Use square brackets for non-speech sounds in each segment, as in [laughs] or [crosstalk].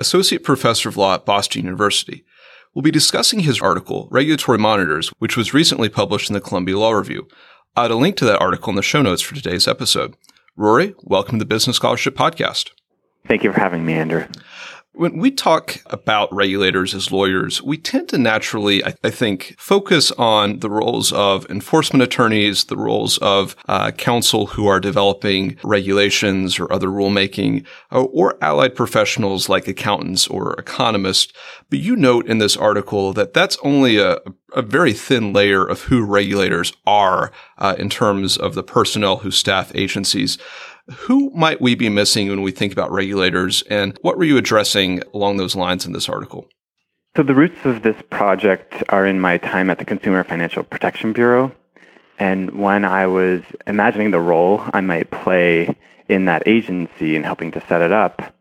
Associate Professor of Law at Boston University. We'll be discussing his article, Regulatory Monitors, which was recently published in the Columbia Law Review. I'll add a link to that article in the show notes for today's episode. Rory, welcome to the Business Scholarship Podcast. Thank you for having me, Andrew. When we talk about regulators as lawyers, we tend to naturally, I, think, focus on the roles of enforcement attorneys, the roles of uh, counsel who are developing regulations or other rulemaking, or, uh, or allied professionals like accountants or economists. But you note in this article that that's only a, a very thin layer of who regulators are uh, in terms of the personnel who staff agencies. Who might we be missing when we think about regulators, and what were you addressing along those lines in this article? So, the roots of this project are in my time at the Consumer Financial Protection Bureau. And when I was imagining the role I might play in that agency and helping to set it up,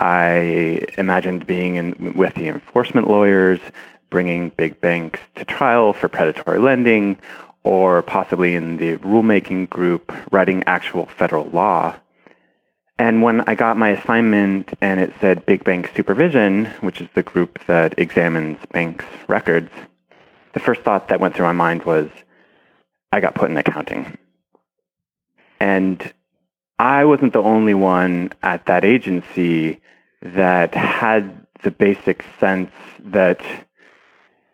I imagined being in, with the enforcement lawyers, bringing big banks to trial for predatory lending, or possibly in the rulemaking group writing actual federal law. And when I got my assignment and it said Big Bank Supervision, which is the group that examines banks' records, the first thought that went through my mind was I got put in accounting. And I wasn't the only one at that agency that had the basic sense that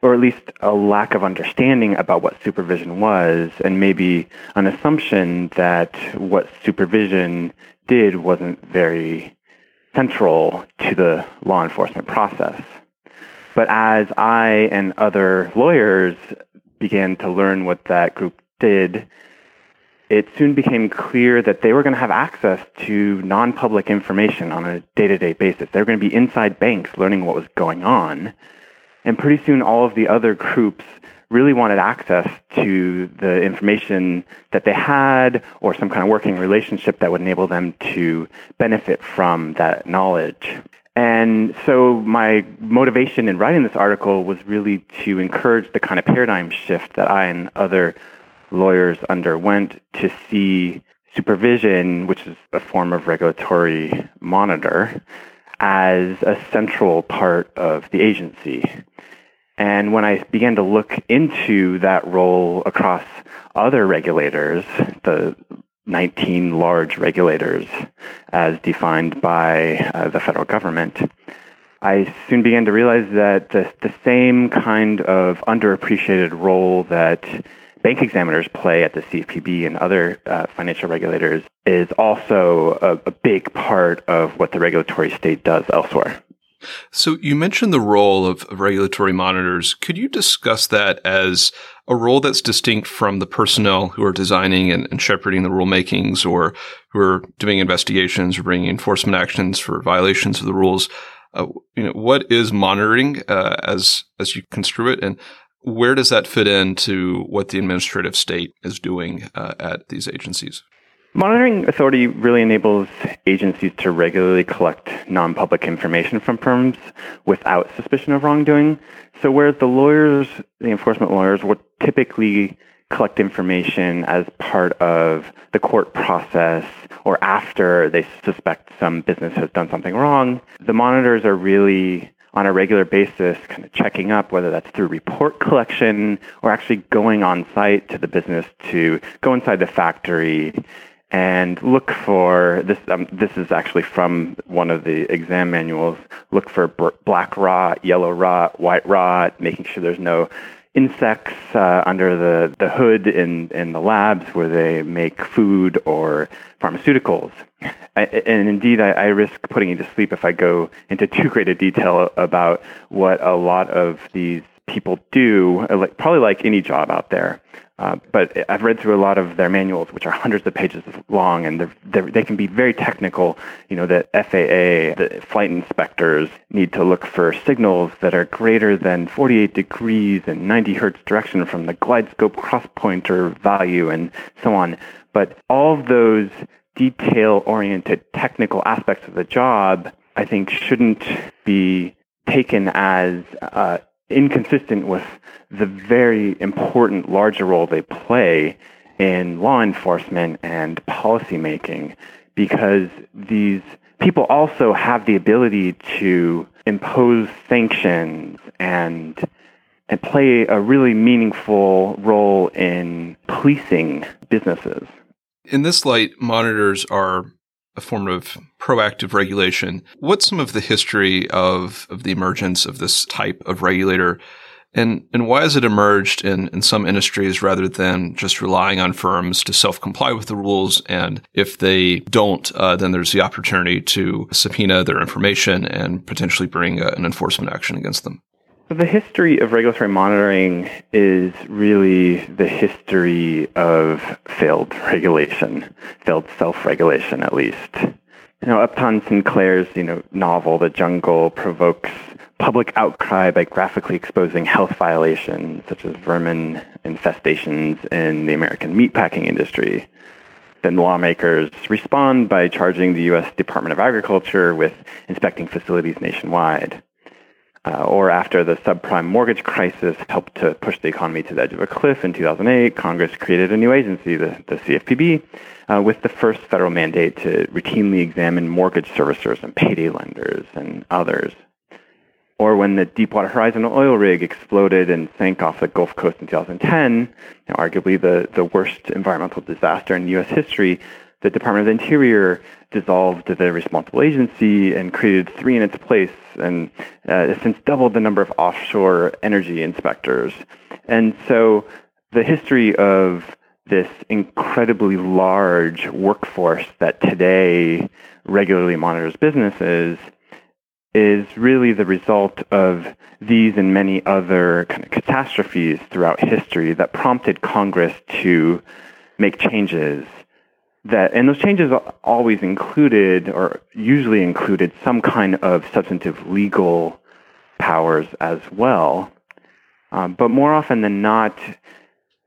or at least a lack of understanding about what supervision was, and maybe an assumption that what supervision did wasn't very central to the law enforcement process. But as I and other lawyers began to learn what that group did, it soon became clear that they were going to have access to non public information on a day to day basis. They were going to be inside banks learning what was going on. And pretty soon, all of the other groups really wanted access to the information that they had or some kind of working relationship that would enable them to benefit from that knowledge. And so my motivation in writing this article was really to encourage the kind of paradigm shift that I and other lawyers underwent to see supervision, which is a form of regulatory monitor, as a central part of the agency. And when I began to look into that role across other regulators, the 19 large regulators as defined by uh, the federal government, I soon began to realize that the, the same kind of underappreciated role that bank examiners play at the CFPB and other uh, financial regulators is also a, a big part of what the regulatory state does elsewhere. So you mentioned the role of, regulatory monitors. Could you discuss that as a role that's distinct from the personnel who are designing and, and shepherding the rulemakings or who are doing investigations or bringing enforcement actions for violations of the rules? Uh, you know, what is monitoring uh, as as you construe it, and where does that fit into what the administrative state is doing uh, at these agencies? Monitoring authority really enables agencies to regularly collect non public information from firms without suspicion of wrongdoing. So, whereas the lawyers, the enforcement lawyers, would typically collect information as part of the court process or after they suspect some business has done something wrong, the monitors are really on a regular basis, kind of checking up, whether that's through report collection or actually going on site to the business to go inside the factory and look for this. Um, this is actually from one of the exam manuals. Look for b- black rot, yellow rot, white rot, making sure there's no insects uh, under the, the hood in, in the labs where they make food or pharmaceuticals. I, and indeed, I, I, risk putting you to sleep if I go into [laughs] too great a detail about what a lot of these people do, like, probably like any job out there. Uh, but I've read through a lot of their manuals, which are hundreds of pages long, and they're, they're, they can be very technical. You know, the FAA, the flight inspectors need to look for signals that are greater than 48 degrees and 90 hertz direction from the glide slope cross pointer value and so on. But all of those detail oriented technical aspects of the job, I think, shouldn't be taken as uh, inconsistent with the very important larger role they play in law enforcement and policymaking because these people also have the ability to impose sanctions and and play a really meaningful role in policing businesses. In this light, monitors are a form of proactive regulation. What's some of the history of, of the emergence of this type of regulator? And, and why has it emerged in, in some industries rather than just relying on firms to self comply with the rules? And if they don't, uh, then there's the opportunity to subpoena their information and potentially bring a, an enforcement action against them. The history of regulatory monitoring is really the history of failed regulation, failed self-regulation at least. You know, Upton Sinclair's you know novel The Jungle provokes public outcry by graphically exposing health violations such as vermin infestations in the American meatpacking industry. Then lawmakers respond by charging the U.S. Department of Agriculture with inspecting facilities nationwide uh, or after the subprime mortgage crisis helped to push the economy to the edge of a cliff in 2008, Congress created a new agency, the, the CFPB, uh, with the first federal mandate to routinely examine mortgage servicers and payday lenders and others. Or when the Deepwater Horizon oil rig exploded and sank off the Gulf Coast in 2010, you arguably the, the worst environmental disaster in U.S. history, the Department of the Interior dissolved the responsible agency and created three in its place, and uh, since doubled the number of offshore energy inspectors. And so the history of this incredibly large workforce that today regularly monitors businesses is really the result of these and many other kind of catastrophes throughout history that prompted Congress to make changes that, and those changes always included, or usually included, some kind of substantive legal powers as well. Um, but more often than not,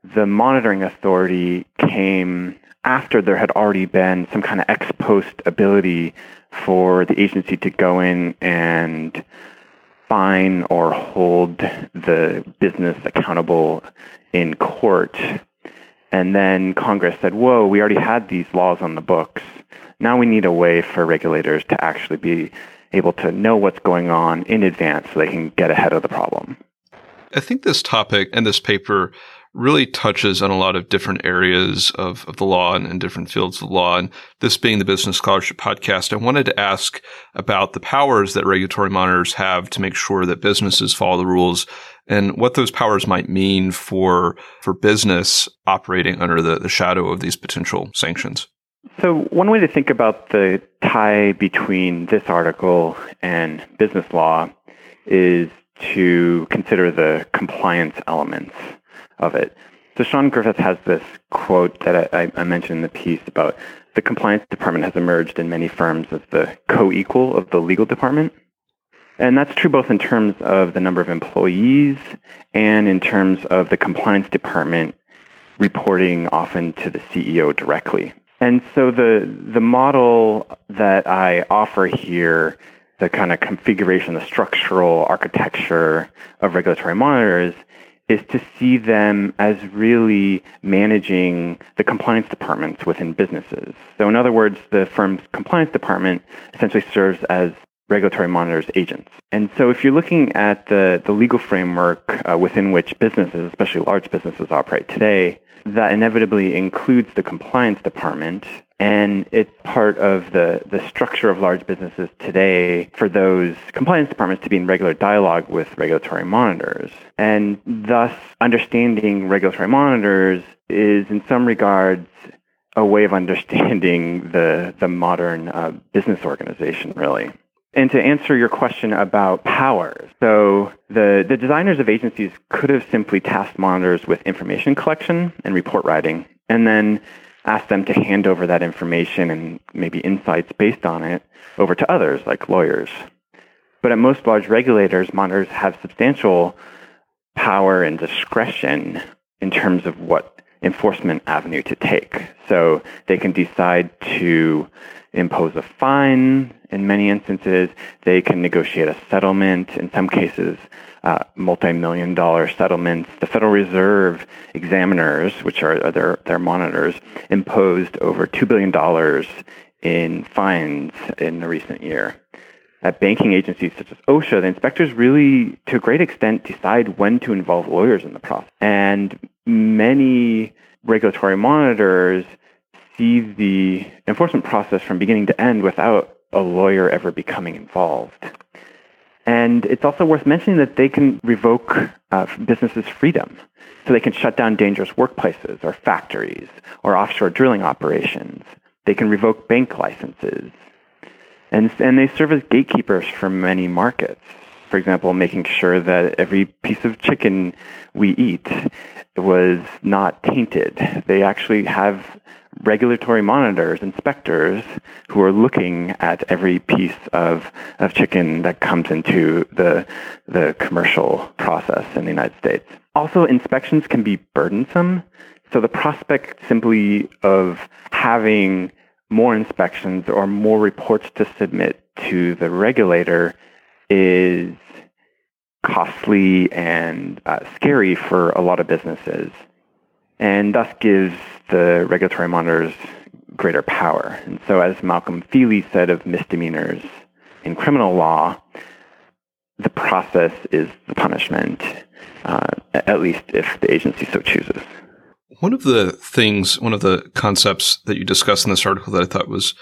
the monitoring authority came after there had already been some kind of ex post ability for the agency to go in and fine or hold the business accountable in court and then Congress said, whoa, we already had these laws on the books. Now we need a way for regulators to actually be able to know what's going on in advance so they can get ahead of the problem. I think this topic and this paper really touches on a lot of different areas of, of the law and, and, different fields of law. And this being the Business Scholarship Podcast, I wanted to ask about the powers that regulatory monitors have to make sure that businesses follow the rules and what those powers might mean for, for business operating under the, the shadow of these potential sanctions. So, one way to think about the tie between this article and business law is to consider the compliance elements of it. So Sean Griffith has this quote that I, I, mentioned in the piece about the compliance department has emerged in many firms as the co-equal of the legal department. And that's true both in terms of the number of employees and in terms of the compliance department reporting often to the CEO directly. And so the, the model that I offer here, the kind of configuration, the structural architecture of regulatory monitors, is to see them as really managing the compliance departments within businesses. So, in other words, the firm's compliance department essentially serves as regulatory monitors agents. And so, if you're looking at the, the legal framework uh, within which businesses, especially large businesses, operate today, that inevitably includes the compliance department and it's part of the, the structure of large businesses today for those compliance departments to be in regular dialogue with regulatory monitors. And thus, understanding regulatory monitors is in some regards a way of understanding the, the modern uh, business organization, really. And to answer your question about power, so the, the designers of agencies could have simply tasked monitors with information collection and report writing, and then asked them to hand over that information and maybe insights based on it over to others, like lawyers. But at most large regulators, monitors have substantial power and discretion in terms of what enforcement avenue to take. So they can decide to impose a fine in many instances. They can negotiate a settlement. In some cases, uh, multi-million dollar settlements. The Federal Reserve examiners, which are their, their monitors, imposed over $2 billion in fines in the recent year at banking agencies such as OSHA, the inspectors really, to a great extent, decide when to involve lawyers in the process. And many regulatory monitors see the enforcement process from beginning to end without a lawyer ever becoming involved. And it's also worth mentioning that they can revoke uh, businesses' freedom. So they can shut down dangerous workplaces or factories or offshore drilling operations. They can revoke bank licenses and, and they serve as gatekeepers for many markets. For example, making sure that every piece of chicken we eat was not tainted. They actually have regulatory monitors, inspectors, who are looking at every piece of, of chicken that comes into the, the commercial process in the United States. Also, inspections can be burdensome. So the prospect simply of having more inspections or more reports to submit to the regulator is costly and uh, scary for a lot of businesses, and thus gives the regulatory monitors greater power. And so, as Malcolm Feeley said of misdemeanors in criminal law, the process is the punishment, uh, at least if the agency so chooses. One of the things, one of the concepts that you discuss in this article that I thought was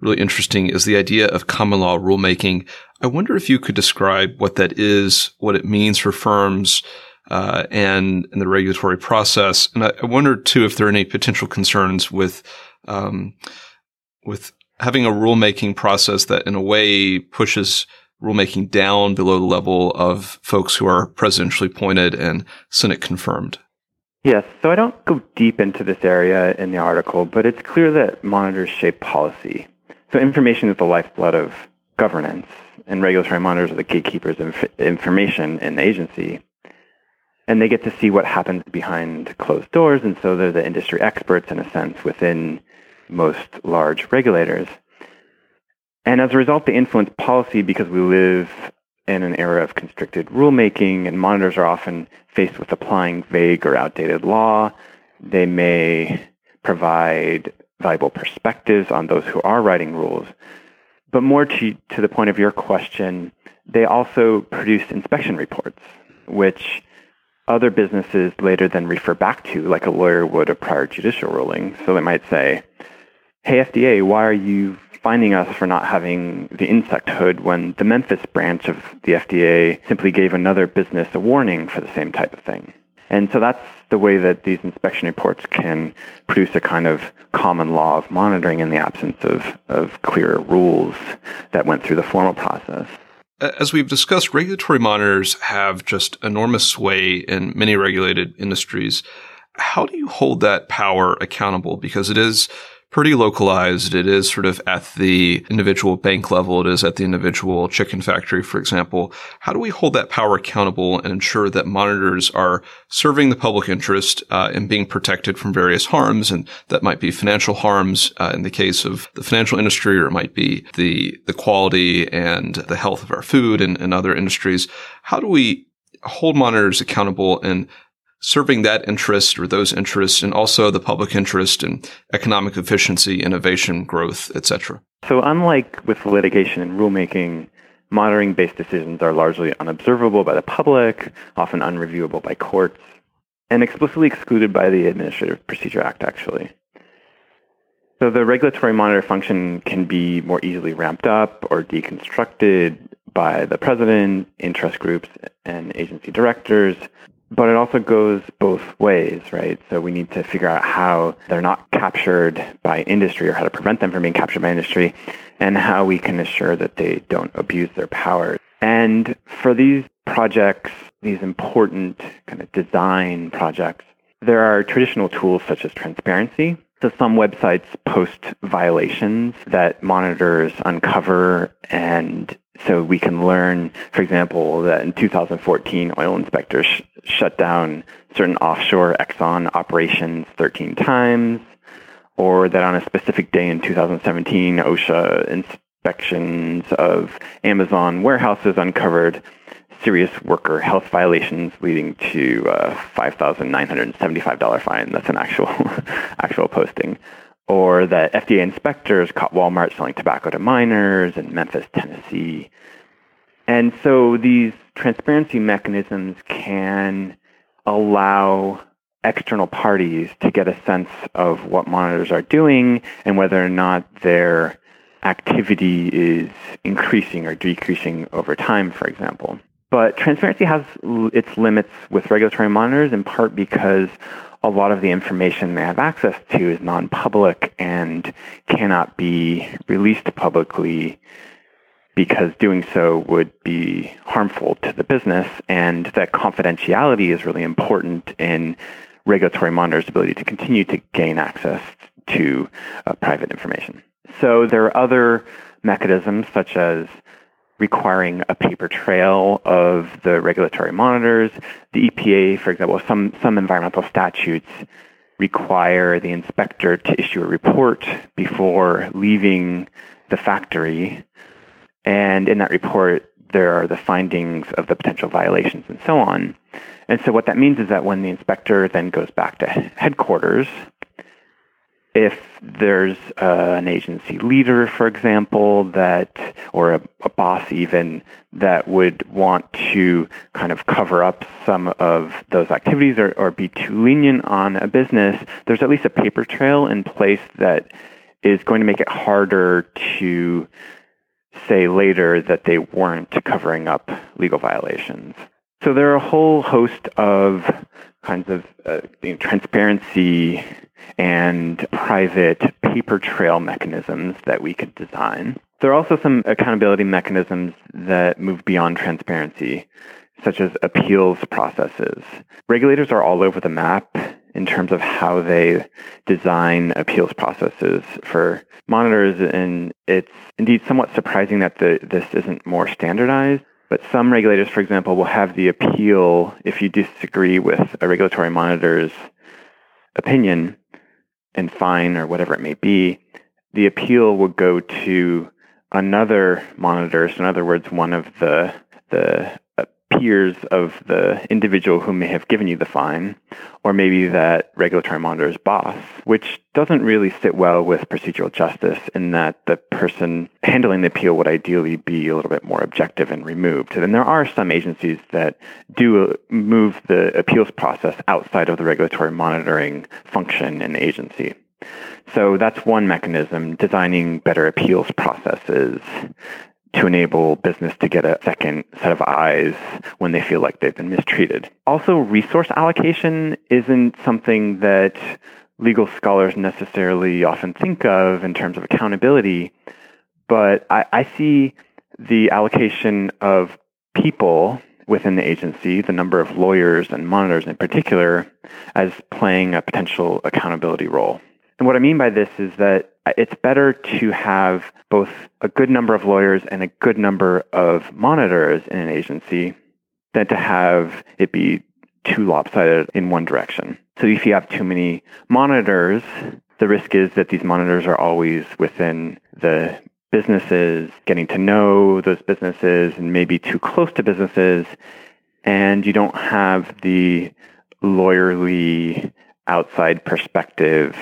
really interesting is the idea of common law rulemaking. I wonder if you could describe what that is, what it means for firms, uh, and, and the regulatory process. And I, I wonder too if there are any potential concerns with um, with having a rulemaking process that, in a way, pushes rulemaking down below the level of folks who are presidentially appointed and Senate confirmed. Yes, so I don't go deep into this area in the article, but it's clear that monitors shape policy. So information is the lifeblood of governance, and regulatory monitors are the gatekeepers of information in the agency. And they get to see what happens behind closed doors, and so they're the industry experts, in a sense, within most large regulators. And as a result, they influence policy because we live in an era of constricted rulemaking, and monitors are often faced with applying vague or outdated law. They may provide valuable perspectives on those who are writing rules. But more to, to the point of your question, they also produce inspection reports, which other businesses later then refer back to, like a lawyer would a prior judicial ruling. So they might say, Hey, FDA, why are you finding us for not having the insect hood when the Memphis branch of the FDA simply gave another business a warning for the same type of thing. And so that's the way that these inspection reports can produce a kind of common law of monitoring in the absence of, of clear rules that went through the formal process. As we've discussed, regulatory monitors have just enormous sway in many regulated industries. How do you hold that power accountable? Because it is pretty localized. It is sort of at the individual bank level. It is at the individual chicken factory, for example. How do we hold that power accountable and ensure that monitors are serving the public interest uh, and being protected from various harms? And that might be financial harms uh, in the case of the financial industry, or it might be the the quality and the health of our food and, and other industries. How do we hold monitors accountable and serving that interest or those interests and also the public interest and economic efficiency, innovation, growth, etc. So unlike with litigation and rulemaking, monitoring-based decisions are largely unobservable by the public, often unreviewable by courts, and explicitly excluded by the Administrative Procedure Act, actually. So the regulatory monitor function can be more easily ramped up or deconstructed by the president, interest groups, and agency directors but it also goes both ways, right? So we need to figure out how they're not captured by industry or how to prevent them from being captured by industry and how we can assure that they don't abuse their powers. And for these projects, these important kind of design projects, there are traditional tools such as transparency. So some websites post violations that monitors uncover and so we can learn, for example, that in 2014, oil inspectors sh- shut down certain offshore Exxon operations 13 times, or that on a specific day in 2017, OSHA inspections of Amazon warehouses uncovered serious worker health violations leading to a $5,975 fine. That's an actual [laughs] actual posting. Or that FDA inspectors caught Walmart selling tobacco to minors in Memphis, Tennessee. And so these transparency mechanisms can allow external parties to get a sense of what monitors are doing and whether or not their activity is increasing or decreasing over time, for example. But transparency has its limits with regulatory monitors in part because a lot of the information they have access to is non-public and cannot be released publicly because doing so would be harmful to the business and that confidentiality is really important in regulatory monitors' ability to continue to gain access to uh, private information. So there are other mechanisms such as requiring a paper trail of the regulatory monitors. The EPA, for example, some, some environmental statutes require the inspector to issue a report before leaving the factory. And in that report, there are the findings of the potential violations and so on. And so what that means is that when the inspector then goes back to headquarters, if there's uh, an agency leader, for example, that, or a, a, boss even, that would want to kind of cover up some of those activities or, or be too lenient on a business, there's at least a paper trail in place that is going to make it harder to say later that they weren't covering up legal violations. So there are a whole host of kinds of uh, you know, transparency and private paper trail mechanisms that we could design. There are also some accountability mechanisms that move beyond transparency, such as appeals processes. Regulators are all over the map in terms of how they design appeals processes for monitors, and it's indeed somewhat surprising that the, this isn't more standardized. But some regulators, for example, will have the appeal if you disagree with a regulatory monitor's opinion and fine or whatever it may be, the appeal will go to another monitor. So in other words, one of the the peers of the individual who may have given you the fine, or maybe that regulatory monitor's boss, which doesn't really sit well with procedural justice in that the person handling the appeal would ideally be a little bit more objective and removed. And there are some agencies that do move the appeals process outside of the regulatory monitoring function in the agency. So that's one mechanism, designing better appeals processes to enable business to get a second set of eyes when they feel like they've been mistreated. Also, resource allocation isn't something that legal scholars necessarily often think of in terms of accountability, but I, I see the allocation of people within the agency, the number of lawyers and monitors in particular, as playing a potential accountability role. And what I mean by this is that it's better to have both a good number of lawyers and a good number of monitors in an agency than to have it be too lopsided in one direction. So if you have too many monitors, the risk is that these monitors are always within the businesses, getting to know those businesses and maybe too close to businesses, and you don't have the lawyerly outside perspective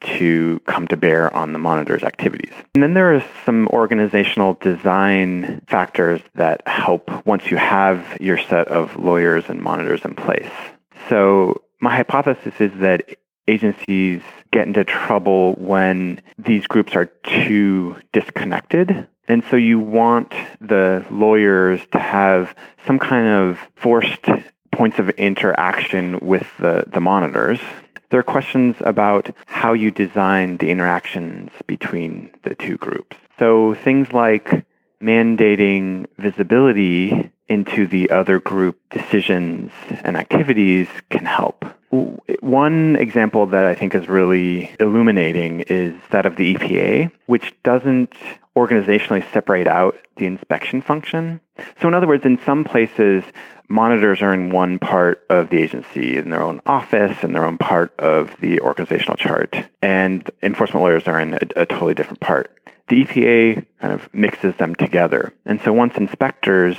to come to bear on the monitor's activities. And then there are some organizational design factors that help once you have your set of lawyers and monitors in place. So my hypothesis is that agencies get into trouble when these groups are too disconnected. And so you want the lawyers to have some kind of forced points of interaction with the, the monitors. There are questions about how you design the interactions between the two groups. So things like mandating visibility into the other group decisions and activities can help. One example that I think is really illuminating is that of the EPA, which doesn't organizationally separate out the inspection function. So, in other words, in some places, monitors are in one part of the agency in their own office and their own part of the organizational chart, and enforcement lawyers are in a, a totally different part the EPA kind of mixes them together. And so once inspectors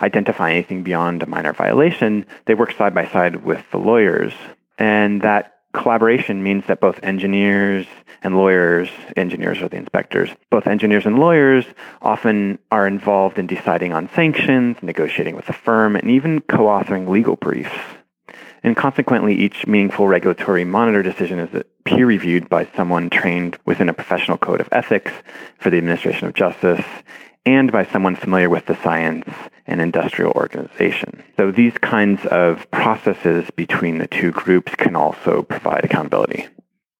identify anything beyond a minor violation, they work side by side with the lawyers. And that collaboration means that both engineers and lawyers, engineers are the inspectors, both engineers and lawyers often are involved in deciding on sanctions, negotiating with the firm, and even co-authoring legal briefs. And consequently, each meaningful regulatory monitor decision is peer reviewed by someone trained within a professional code of ethics for the administration of justice and by someone familiar with the science and industrial organization. So these kinds of processes between the two groups can also provide accountability.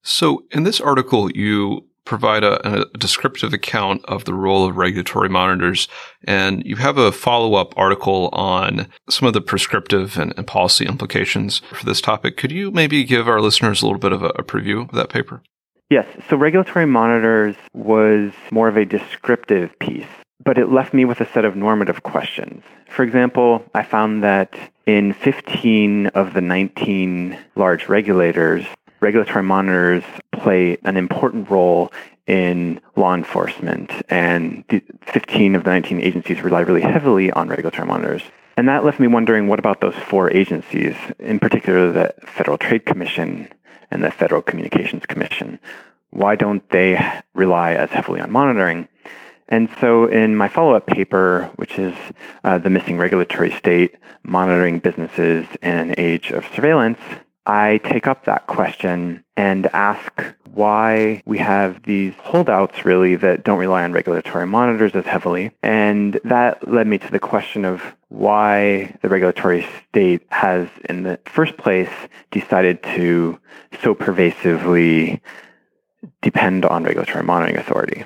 So in this article, you provide a, a, descriptive account of the role of regulatory monitors. And you have a follow up article on some of the prescriptive and, and, policy implications for this topic. Could you maybe give our listeners a little bit of a, a preview of that paper? Yes. So, regulatory monitors was more of a descriptive piece, but it left me with a set of normative questions. For example, I found that in 15 of the 19 large regulators, regulatory monitors play an important role in law enforcement, and 15 of the 19 agencies rely really heavily on regulatory monitors. And that left me wondering what about those four agencies, in particular the Federal Trade Commission and the Federal Communications Commission? Why don't they rely as heavily on monitoring? And so, in my follow up paper, which is uh, The Missing Regulatory State Monitoring Businesses in an Age of Surveillance, I take up that question and ask why we have these holdouts really that don't rely on regulatory monitors as heavily. And that led me to the question of why the regulatory state has, in the first place, decided to so pervasively depend on regulatory monitoring authority.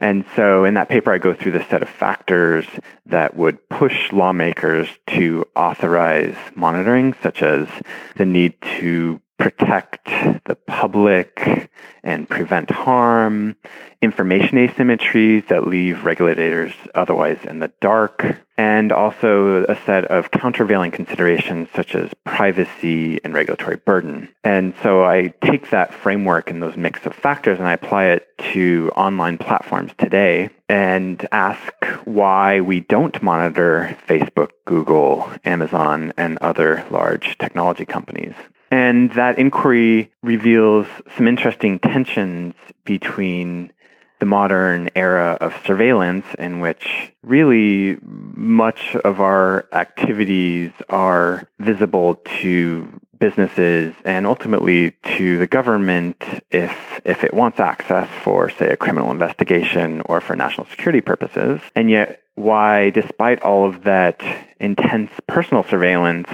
And so in that paper, I go through the set of factors that would push lawmakers to authorize monitoring, such as the need to protect the public and prevent harm, information asymmetries that leave regulators otherwise in the dark, and also a set of countervailing considerations such as privacy and regulatory burden. And so I take that framework and those mix of factors and I apply it to online platforms today and ask why we don't monitor Facebook, Google, Amazon, and other large technology companies. And that inquiry reveals some interesting tensions between the modern era of surveillance in which really much of our activities are visible to businesses and ultimately to the government if if it wants access for say a criminal investigation or for national security purposes. And yet why despite all of that intense personal surveillance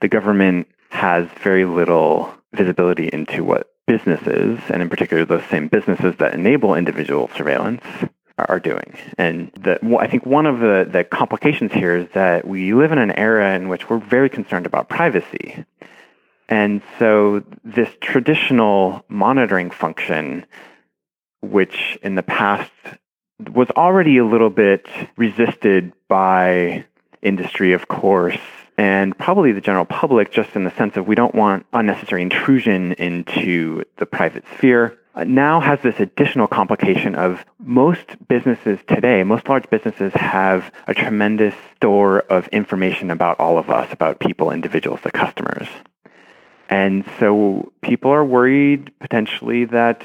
the government has very little visibility into what businesses, and in particular those same businesses that enable individual surveillance, are doing. And the, I think one of the, the complications here is that we live in an era in which we're very concerned about privacy. And so this traditional monitoring function, which in the past was already a little bit resisted by industry, of course, and probably the general public, just in the sense of we don't want unnecessary intrusion into the private sphere. Uh, now has this additional complication of most businesses today, most large businesses have a tremendous store of information about all of us, about people, individuals, the customers. And so people are worried potentially that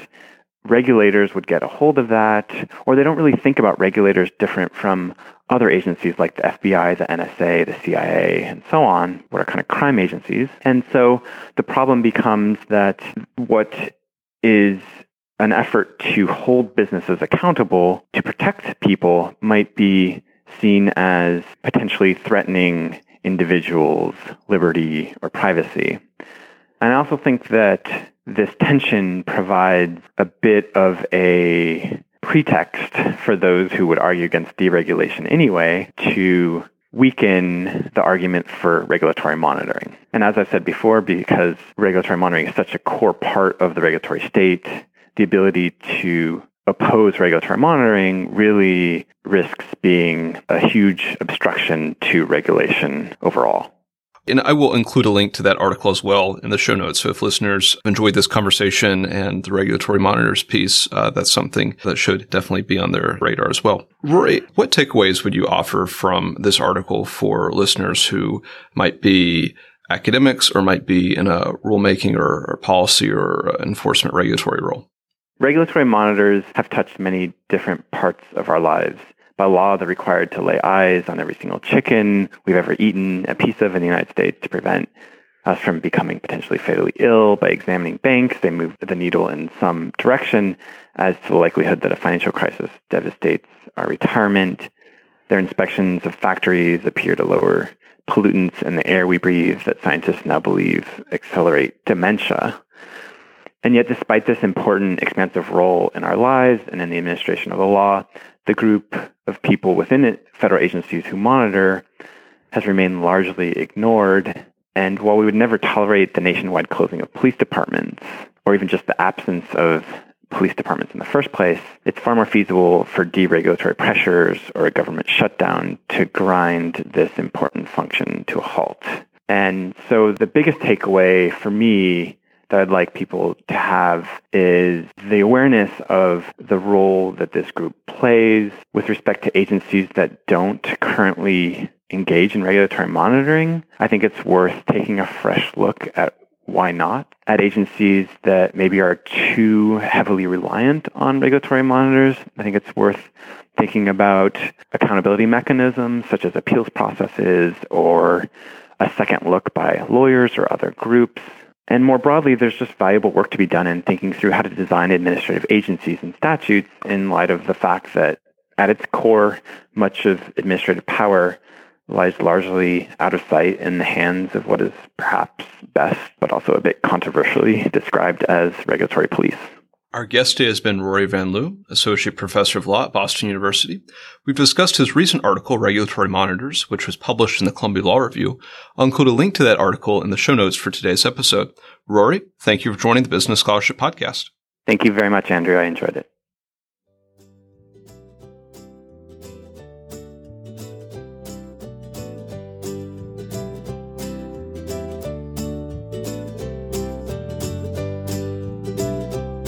regulators would get a hold of that, or they don't really think about regulators different from other agencies like the FBI, the NSA, the CIA, and so on, what are kind of crime agencies. And so the problem becomes that what is an effort to hold businesses accountable to protect people might be seen as potentially threatening individuals' liberty or privacy. And I also think that this tension provides a bit of a pretext for those who would argue against deregulation anyway to weaken the argument for regulatory monitoring. And as I've said before, because regulatory monitoring is such a core part of the regulatory state, the ability to oppose regulatory monitoring really risks being a huge obstruction to regulation overall. And I will include a link to that article as well in the show notes. So if listeners enjoyed this conversation and the regulatory monitors piece, uh, that's something that should definitely be on their radar as well. Rory, what takeaways would you offer from this article for listeners who might be academics or might be in a rulemaking or, or policy or enforcement regulatory role? Regulatory monitors have touched many different parts of our lives. By law, they're required to lay eyes on every single chicken we've ever eaten a piece of in the United States to prevent us from becoming potentially fatally ill. By examining banks, they move the needle in some direction as to the likelihood that a financial crisis devastates our retirement. Their inspections of factories appear to lower pollutants in the air we breathe that scientists now believe accelerate dementia. And yet, despite this important, expansive role in our lives and in the administration of the law, the group of people within it, federal agencies who monitor has remained largely ignored. And while we would never tolerate the nationwide closing of police departments, or even just the absence of police departments in the first place, it's far more feasible for deregulatory pressures or a government shutdown to grind this important function to a halt. And so the biggest takeaway for me that I'd like people to have is the awareness of the role that this group plays with respect to agencies that don't currently engage in regulatory monitoring. I think it's worth taking a fresh look at why not at agencies that maybe are too heavily reliant on regulatory monitors. I think it's worth thinking about accountability mechanisms such as appeals processes or a second look by lawyers or other groups and more broadly, there's just valuable work to be done in thinking through how to design administrative agencies and statutes in light of the fact that at its core, much of administrative power lies largely out of sight in the hands of what is perhaps best, but also a bit controversially described as regulatory police. Our guest today has been Rory Van Loo, Associate Professor of Law at Boston University. We've discussed his recent article, Regulatory Monitors, which was published in the Columbia Law Review. I'll include a link to that article in the show notes for today's episode. Rory, thank you for joining the Business Scholarship Podcast. Thank you very much, Andrew. I enjoyed it.